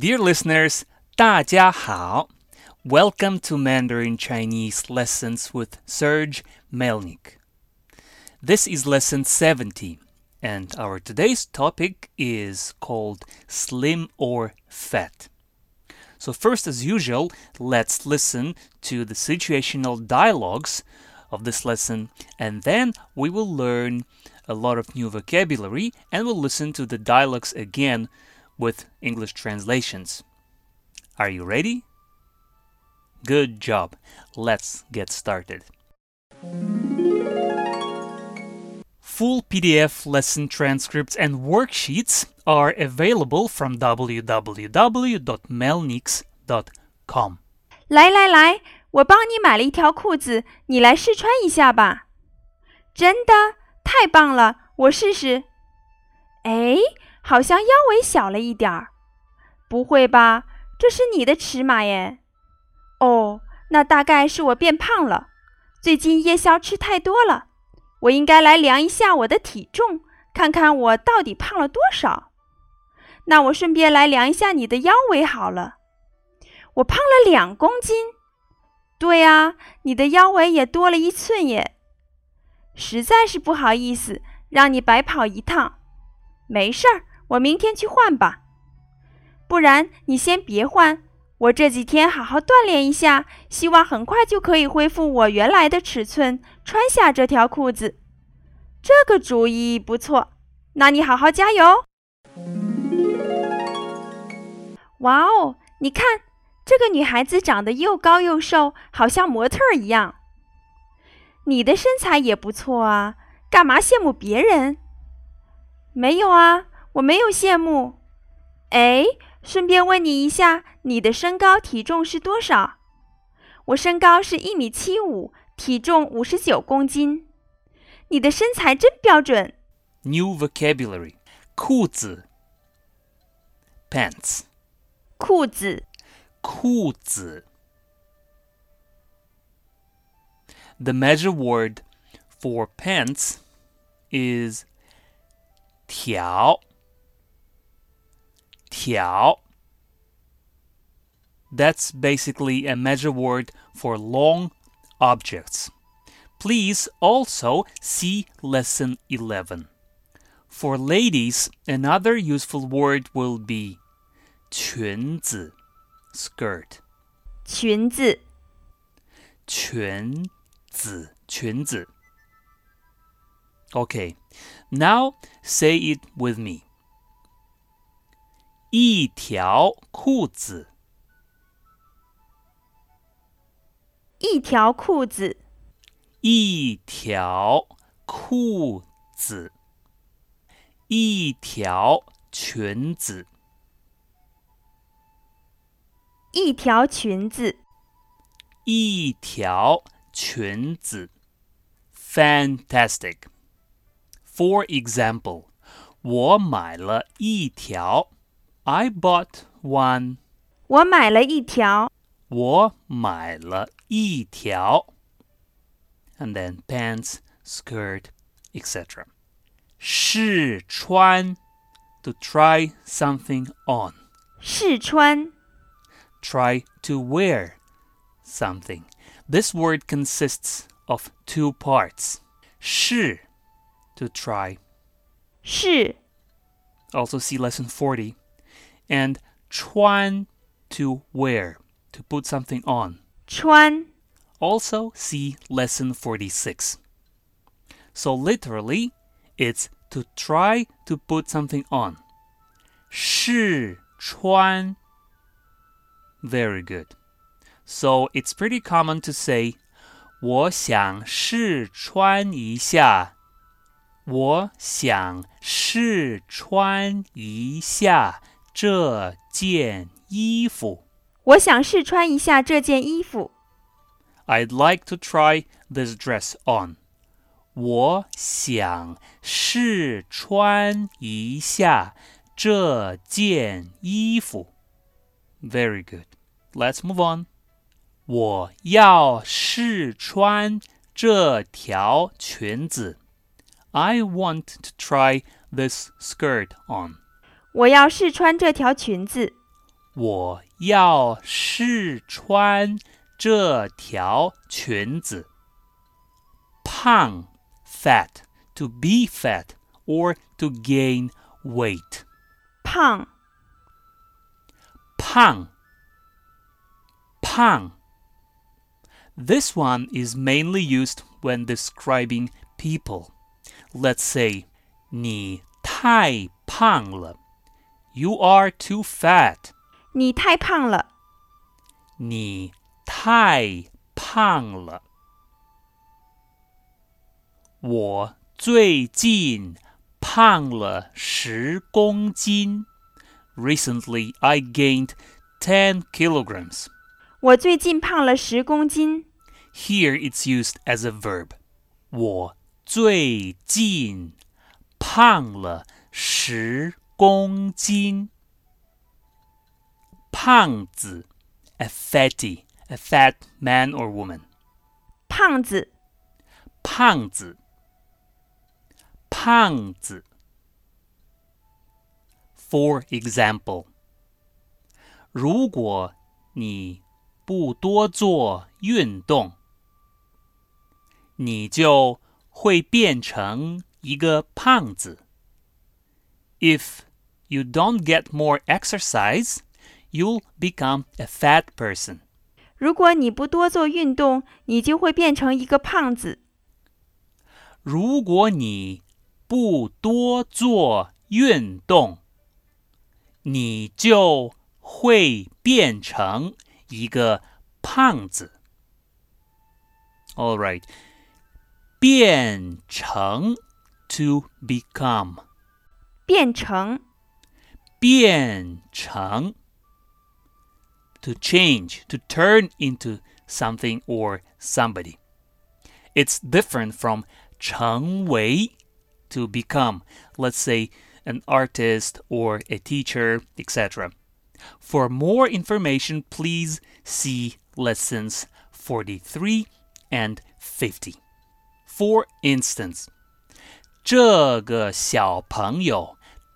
Dear listeners, 大家好. Welcome to Mandarin Chinese Lessons with Serge Melnyk. This is lesson 70, and our today's topic is called slim or fat. So first as usual, let's listen to the situational dialogues of this lesson, and then we will learn a lot of new vocabulary and we'll listen to the dialogues again with English translations. Are you ready? Good job. Let's get started. Full PDF lesson transcripts and worksheets are available from www.melnyks.com. 来来来，我帮你买了一条裤子，你来试穿一下吧。真的太棒了，我试试。哎。好像腰围小了一点儿。不会吧？这是你的尺码耶？哦，那大概是我变胖了。最近夜宵吃太多了。我应该来量一下我的体重，看看我到底胖了多少。那我顺便来量一下你的腰围好了。我胖了两公斤。对啊，你的腰围也多了一寸耶。实在是不好意思，让你白跑一趟。没事儿，我明天去换吧。不然你先别换，我这几天好好锻炼一下，希望很快就可以恢复我原来的尺寸，穿下这条裤子。这个主意不错，那你好好加油。哇哦，你看这个女孩子长得又高又瘦，好像模特一样。你的身材也不错啊，干嘛羡慕别人？没有啊，我没有羡慕。哎。顺便问你一下，你的身高体重是多少？我身高是一米七五，体重五十九公斤。你的身材真标准。New vocabulary: 裤子 pants 裤子裤子 The measure word for pants is 条 tiao. That's basically a measure word for long objects. Please also see lesson 11. For ladies, another useful word will be 裙子 skirt. 裙子裙子裙子 Okay, now say it with me. 一条裤子，一条裤子，一条裤子，一条裙子，一条裙子，一条裙子。Fantastic. For example，我买了一条。I bought one. 我买了一条。我买了一条。And then pants, skirt, etc. 试穿 to try something on. 试穿 try to wear something. This word consists of two parts. 试 to try. 试 Also see lesson 40 and chuan to wear, to put something on. Chuan. Also see lesson 46. So literally, it's to try to put something on. 试穿. Very good. So it's pretty common to say 我想试穿一下。我想试穿一下。 这件衣服。我想试穿一下这件衣服。I'd like to try this dress on. 我想试穿一下这件衣服。Very good. Let's move on. 我要试穿这条裙子。I want to try this skirt on. 我要试穿这条裙子。 我要试穿这条裙子。胖 fat to be fat or to gain weight. 胖胖胖 This one is mainly used when describing people. Let's say 你太胖了 You are too fat. 你太胖了。你太胖了。我最近胖了十公斤。Recently, I gained ten kilograms. 我最近胖了十公斤。 Here it's used as a verb. 我最近胖了十 公斤。胖子 a fatty, a fat man or woman. 胖子胖子，胖子。For example，如果你不多做运动，你就会变成一个胖子。If you don't get more exercise, you'll become a fat person. 如果你不多做运动，你就会变成一个胖子。如果你不多做运动，你就会变成一个胖子。All right，变成 to become，变成 变成 to change, to turn into something or somebody. It's different from 成为 to become. Let's say an artist or a teacher, etc. For more information, please see lessons 43 and 50. For instance, 这个小朋友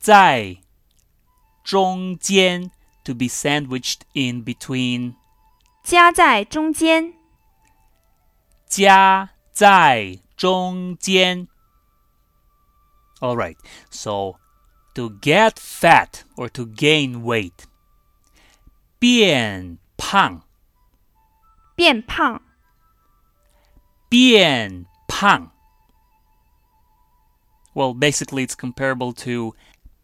在中间，to be sandwiched in between。夹在中间。夹在中间。All right, so to get fat or to gain weight，变胖，变胖，变胖。Well, basically, it's comparable to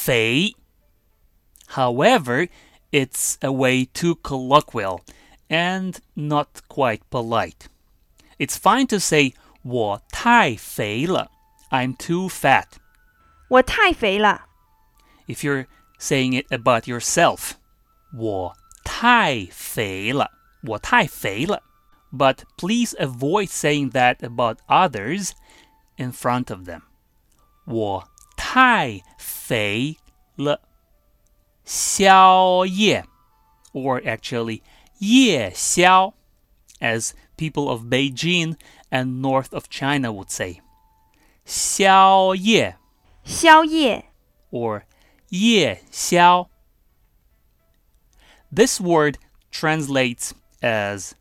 肥 However, it's a way too colloquial and not quite polite. It's fine to say 我太肥了 I'm too fat. 我太肥了。 If you're saying it about yourself, 我太肥了，我太肥了。But please avoid saying that about others in front of them. 我 太肥了。宵夜, or actually 夜宵, as people of Beijing and north of China would say. 宵夜宵夜 or 夜宵. This word translates as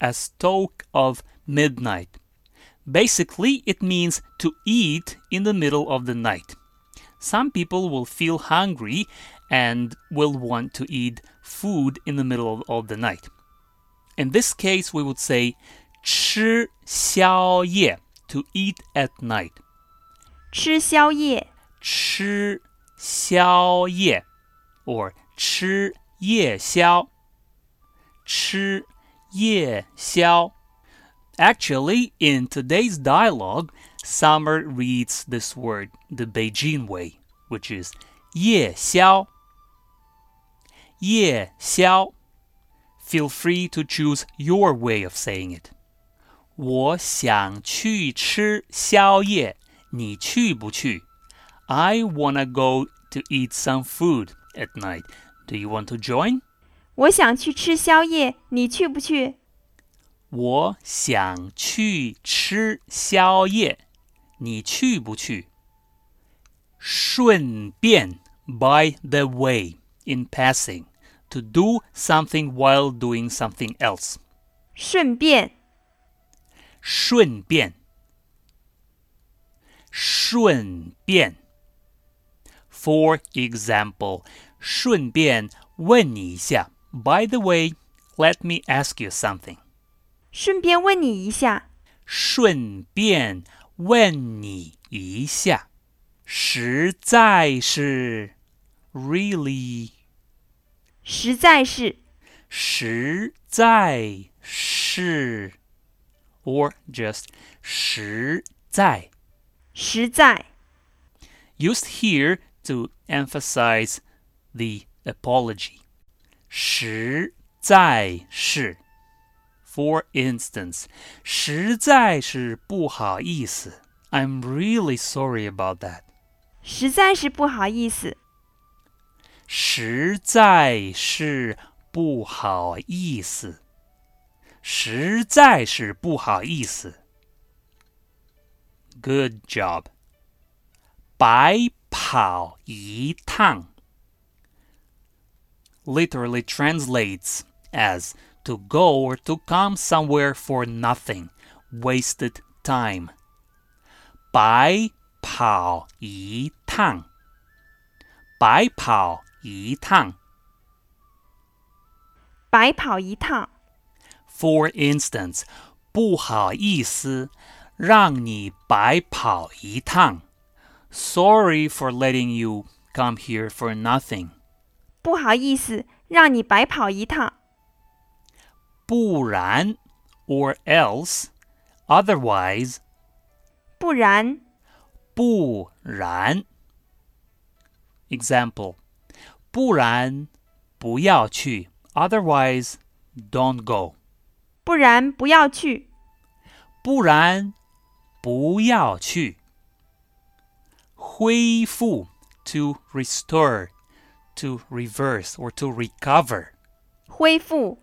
a stroke of midnight. Basically, it means to eat in the middle of the night. Some people will feel hungry and will want to eat food in the middle of, of the night. In this case, we would say 吃宵夜 to eat at night. 吃宵夜。吃宵夜 or 吃夜宵吃夜宵 Actually, in today's dialogue, Summer reads this word the Beijing way, which is 夜宵夜宵 Feel free to choose your way of saying it. 我想去吃宵夜，你去不去？I wanna go to eat some food at night. Do you want to join? 我想去吃宵夜，你去不去？ 我想去吃宵夜，你去不去？顺便 by the way in passing to do something while doing something else. 顺便，顺便，顺便。For example, 顺便问你一下。By the way, let me ask you something. 顺便问你一下，顺便问你一下，实在是，really，实在是，实在是，or just 实在实在， used here to emphasize the apology. 实在是 ，for instance，实在是不好意思。I'm really sorry about that. 实在是不好意思。实在是不好意思，实在是不好意思。Good job. 白跑一趟 literally translates as to go or to come somewhere for nothing, wasted time. 白跑一趟，白跑一趟。白跑一趟， For instance，不好意思，让你白跑一趟。Sorry for letting you come here for nothing. 不好意思，让你白跑一趟。 不然 or else, otherwise, 不然，不然。Example，不然不要去，otherwise don't go。不然不要去。不然不要去。恢复 to restore, to reverse or to recover. 恢复，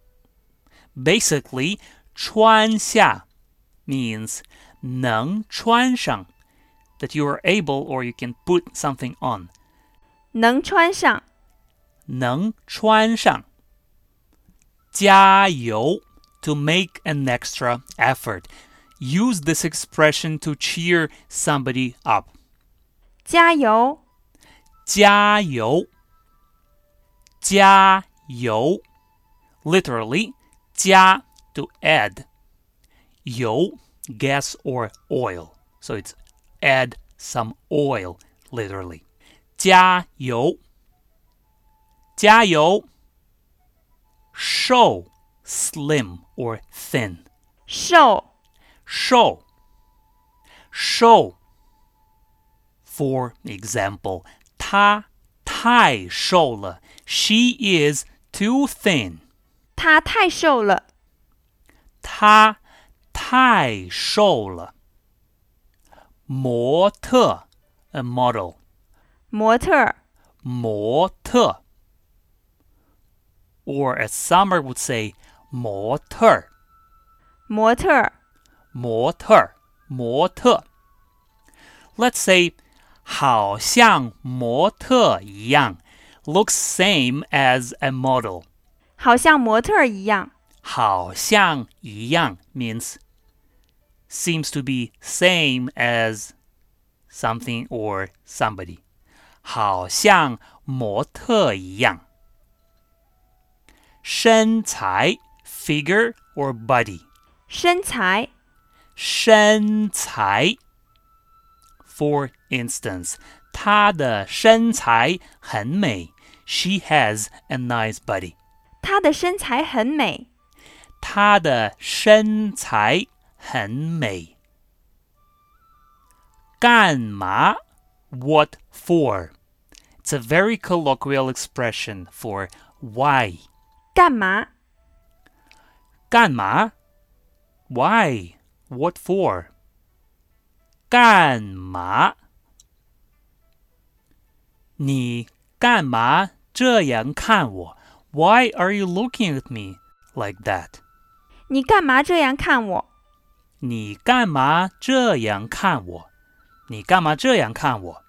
Basically, 穿下 means 能穿上 that you are able or you can put something on. 能穿上，能穿上。加油 to make an extra effort. Use this expression to cheer somebody up. 加油，加油，加油。Literally, 加 to add. 油 gas or oil. So it's add some oil, literally. 加油，加油。瘦 slim or thin. 瘦，瘦，瘦。For example, 她太瘦了。She is too thin. 他太瘦了，她太瘦了。模特 a model. 模特儿，模特 or as Summer would say, 模特儿模特儿，模特儿模特。Let's say 好像模特一样 looks same as a model. 好像模特儿一样。好像一样 means seems to be same as something or somebody. 好像模特一样。身材 figure or body. 身材，身材。For instance, 她的身材很美。She has a nice body. 她的身材很美。她的身材很美。干嘛？What for? It's a very colloquial expression for why. 干嘛？干嘛？Why? What for? 干嘛？你干嘛这样看我 ？Why are you looking at me like that? 你干嘛这样看我？你干嘛这样看我？你干嘛这样看我？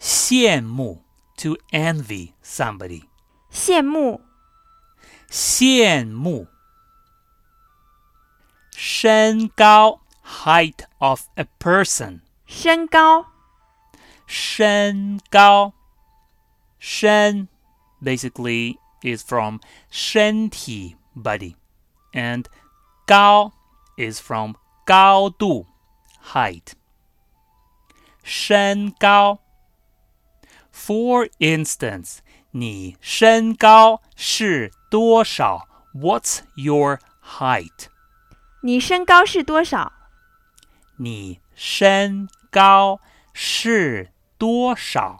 羡慕 to envy somebody. 羡慕，羡慕。身高 height of a person. 身高，身高，身 basically is from 身体 body, and 高 is from 高度 height. 身高。For instance, 你身高是多少？What's your height? 你身高是多少？你身高是多少？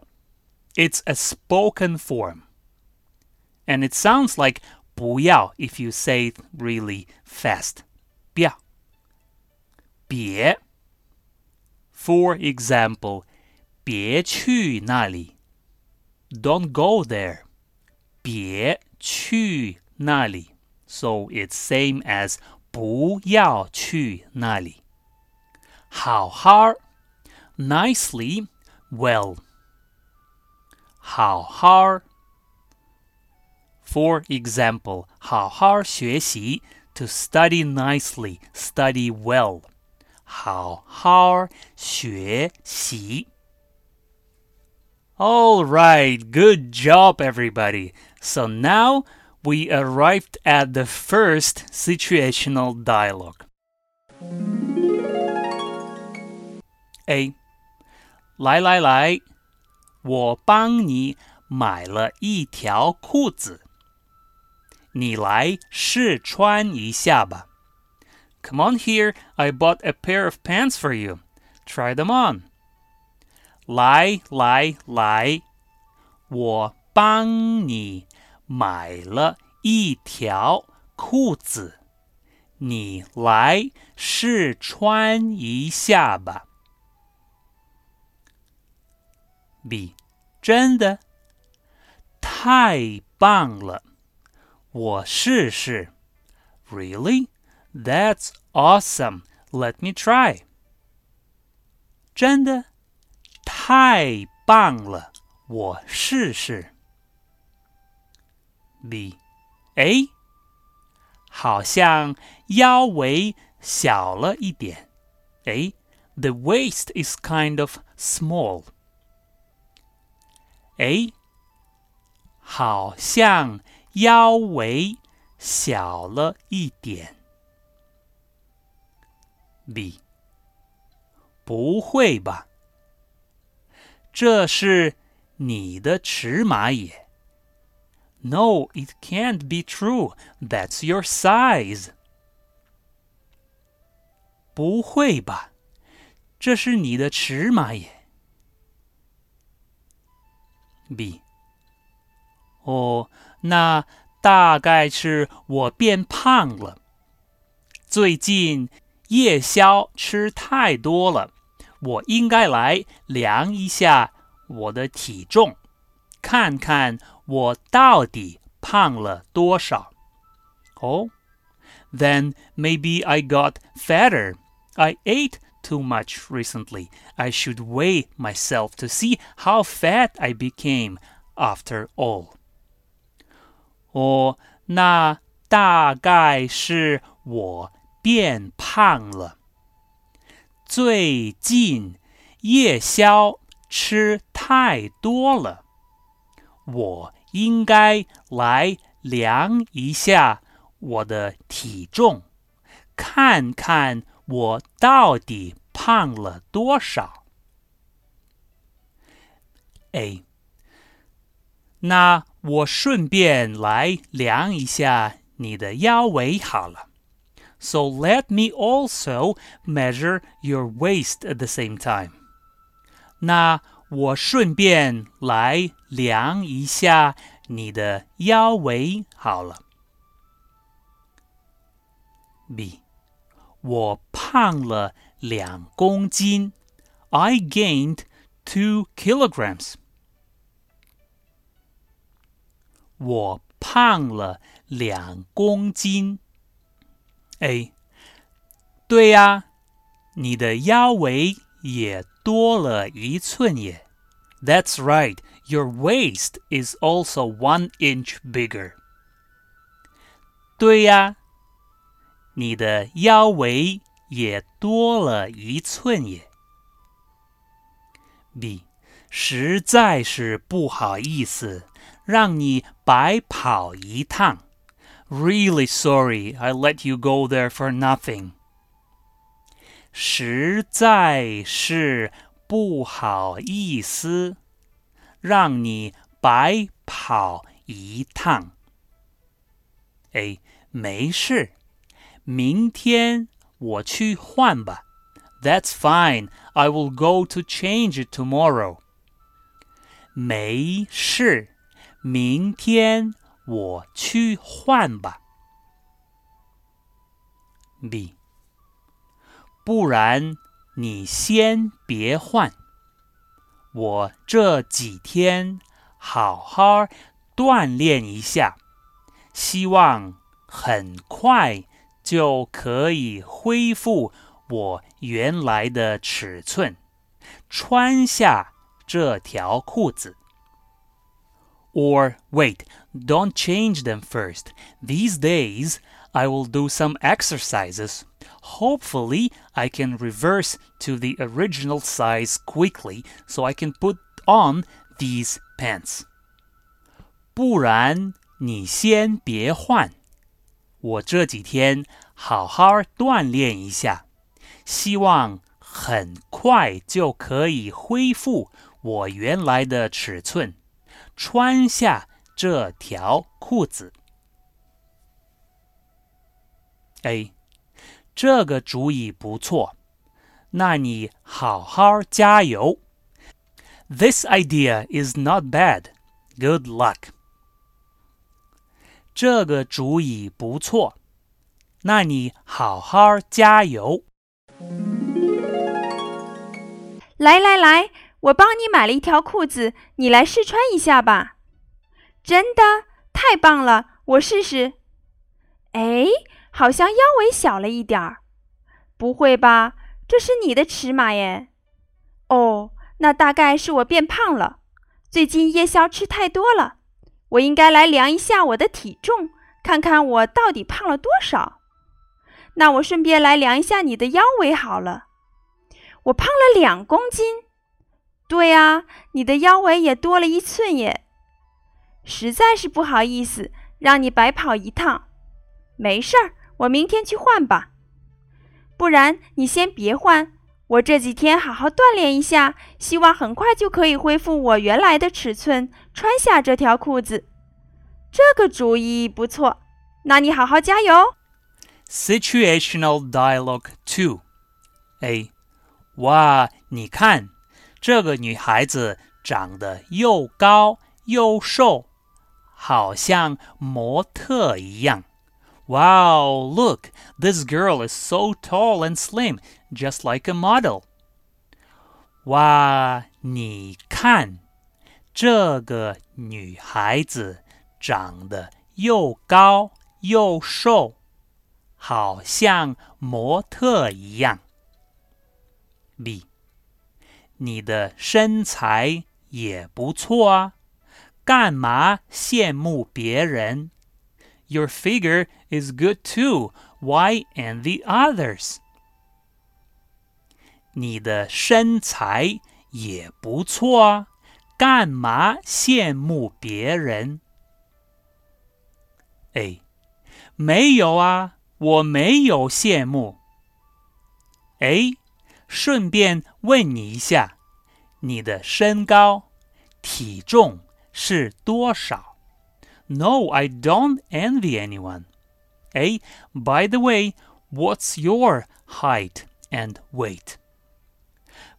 It's a spoken form. And it sounds like 不要 if you say it really fast. 不要。别 For example, 别去那里。Don't go there. 别去那里。So it's same as 不要去那里。好好，nicely, well. 好好。For example, 好好学习 to study nicely, study well. 好好学习。 All right, good job, everybody. So now we arrived at the first situational dialogue. A. 来来来， 我帮你买了一条裤子，你来试穿一下吧。Come on here, I bought a pair of pants for you. Try them on. 来来来，我帮你买了一条裤子，你来试穿一下吧。B，真的，太棒了，我试试。Really? That's awesome. Let me try. 真的，太棒了，我试试。B，哎，好像腰围小了一点。哎，the waist is kind of small。 哎，好像腰围小了一点。B，不会吧？这是你的尺码耶。No, it can't be true. That's your size. 不会吧？这是你的尺码耶。B. 哦，那大概是我变胖了。最近夜宵吃太多了，我应该来量一下我的体重，看看我到底胖了多少。哦，Then maybe I got fatter. I ate too much recently. I should weigh myself to see how fat I became after all. 哦，那大概是我变胖了。最近夜宵吃太多了，我应该来量一下我的体重，看看 我到底胖了多少。A，那我顺便来量一下你的腰围好了。So let me also measure your waist at the same time. 那我顺便来量一下你的腰围好了。B， 我胖了两公斤。I gained two kilograms. 我胖了两公斤。A，对呀，你的腰围也多了一寸耶。That's right, your waist is also one inch bigger. 对呀， 你的腰围也多了一寸耶。B，实在是不好意思，让你白跑一趟。Really sorry I let you go there for nothing. 实在是不好意思，让你白跑一趟。A，没事，明天我去换吧。That's fine. I will go to change it tomorrow. 没事，明天我去换吧。B，不然你先别换，我这几天好好锻炼一下，希望很快就可以恢复我原来的尺寸，穿下这条裤子。Or wait, don't change them first. These days, I will do some exercises. Hopefully, I can reverse to the original size quickly so I can put on these pants. 不然你先别换， 我这几天好好锻炼一下，希望很快就可以恢复我原来的尺寸，穿下这条裤子。A，这个主意不错，那你好好加油。This idea is not bad. Good luck. 这个主意不错，那你好好加油。来来来，我帮你买了一条裤子，你来试穿一下吧。真的，太棒了！我试试。哎，好像腰围小了一点儿。不会吧？这是你的尺码耶？哦，那大概是我变胖了。最近夜宵吃太多了，我应该来量一下我的体重，看看我到底胖了多少。那我顺便来量一下你的腰围好了。我胖了两公斤。对啊，你的腰围也多了一寸耶。实在是不好意思，让你白跑一趟。没事儿，我明天去换吧。不然你先别换，我这几天好好锻炼一下，希望很快就可以恢复我原来的尺寸，穿下这条裤子。这个主意不错，那你好好加油。Situational dialogue two A，哇，你看，这个女孩子长得又高又瘦。好像模特一样。Wow, look, this girl is so tall and slim, just like a model. 哇，你看，这个女孩子长得又高又瘦，好像模特一样。B，你的身材也不错啊。干嘛羡慕别人？Your figure is good too. Why envy others? 你的身材也不错啊，干嘛羡慕别人？A，没有啊，我没有羡慕。A，顺便问你一下，你的身高、体重。是多少？No, I don't envy anyone. A. By the way, what's your height and weight?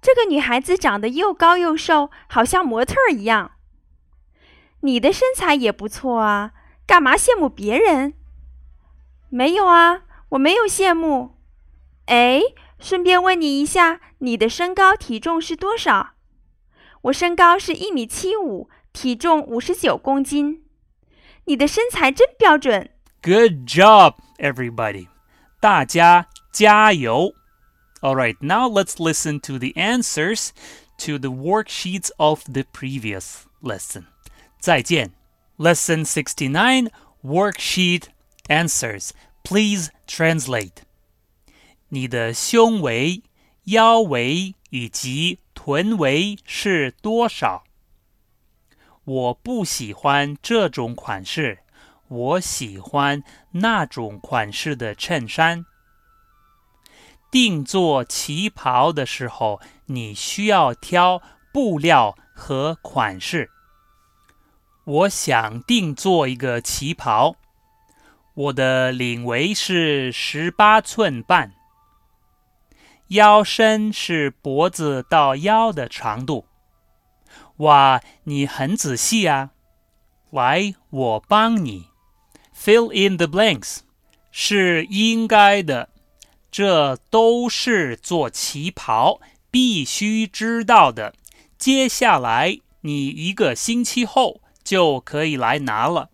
这个女孩子长得又高又瘦，好像模特一样。你的身材也不错啊，干嘛羡慕别人？没有啊，我没有羡慕。哎，顺便问你一下，你的身高体重是多少？我身高是一米七五。体重五十九公斤，你的身材真标准。Good job, everybody！大家加油 ！All right, now let's listen to the answers to the worksheets of the previous lesson. 再见。Lesson 69 Worksheet Answers. Please translate. 你的胸围、腰围以及臀围是多少？我不喜欢这种款式，我喜欢那种款式的衬衫。 定做旗袍的时候，你需要挑布料和款式。我想定做一个旗袍。我的领围是十八寸半，腰身是脖子到腰的长度。哇，你很仔细啊！来，我帮你 fill in the blanks，是应该的。这都是做旗袍必须知道的。接下来你一个星期后就可以来拿了。